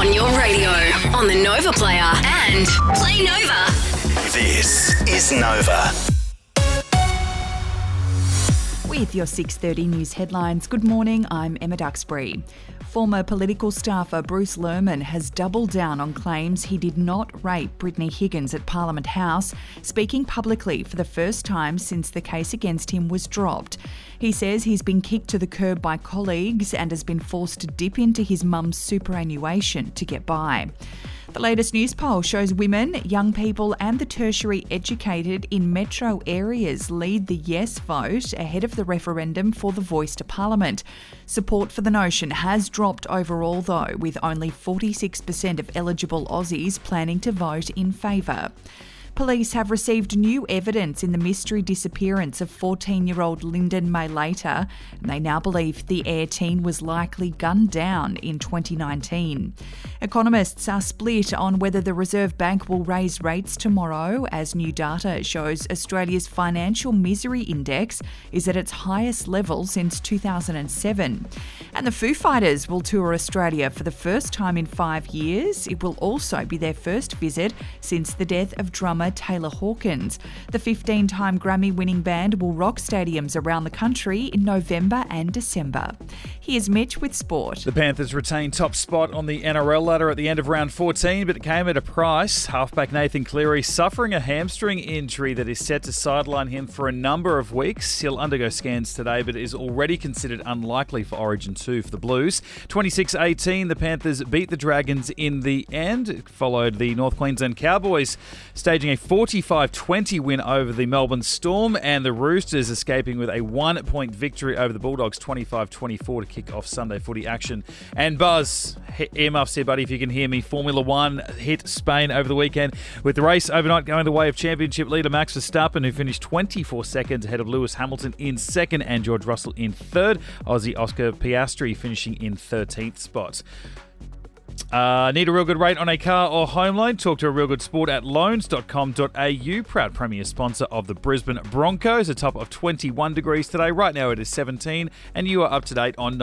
on your radio, on the Nova Player, and Play Nova. This is Nova. With your 6:30 news headlines. Good morning. I'm Emma Duxbury. Former political staffer Bruce Lehrmann has doubled down on claims he did not rape Brittany Higgins at Parliament House, speaking publicly for the first time since the case against him was dropped. He says he's been kicked to the curb by colleagues and has been forced to dip into his mum's superannuation to get by. The latest Newspoll shows women, young people, and the tertiary educated in metro areas lead the yes vote ahead of the referendum for the voice to parliament. Support for the notion has dropped overall, though, with only 46% of eligible Aussies planning to vote in favour. Police have received new evidence in the mystery disappearance of 14 year old Lyndon Maylata, and they now believe the Ayr teen was likely gunned down in 2019. Economists are split on whether the Reserve Bank will raise rates tomorrow, as new data shows Australia's financial misery index is at its highest level since 2007. And the Foo Fighters will tour Australia for the first time in five years. It will also be their first visit since the death of drummer Taylor Hawkins. The 15 time Grammy winning band will rock stadiums around the country in November and December. Here's Mitch with sport. The Panthers retain top spot on the NRL ladder at the end of round 14, but it came at a price. Halfback Nathan Cleary suffering a hamstring injury that is set to sideline him for a number of weeks. He'll undergo scans today, but is already considered unlikely for Origin 2 for the Blues. 26 18, the Panthers beat the Dragons in the end, followed the North Queensland Cowboys staging a 45 20 win over the Melbourne Storm, and the Roosters escaping with a one point victory over the Bulldogs 25 24 to kick off Sunday footy action. And Buzz, earmuffs here, buddy, if you can hear me. Formula One hit Spain over the weekend with the race overnight going the way of championship leader Max Verstappen, who finished 24 seconds ahead of Lewis Hamilton in second and George Russell in third. Aussie Oscar Piastri finishing in 13th spot. Uh, need a real good rate on a car or home loan? Talk to a real good sport at loans.com.au. Proud premier sponsor of the Brisbane Broncos. A top of 21 degrees today. Right now it is 17, and you are up to date on.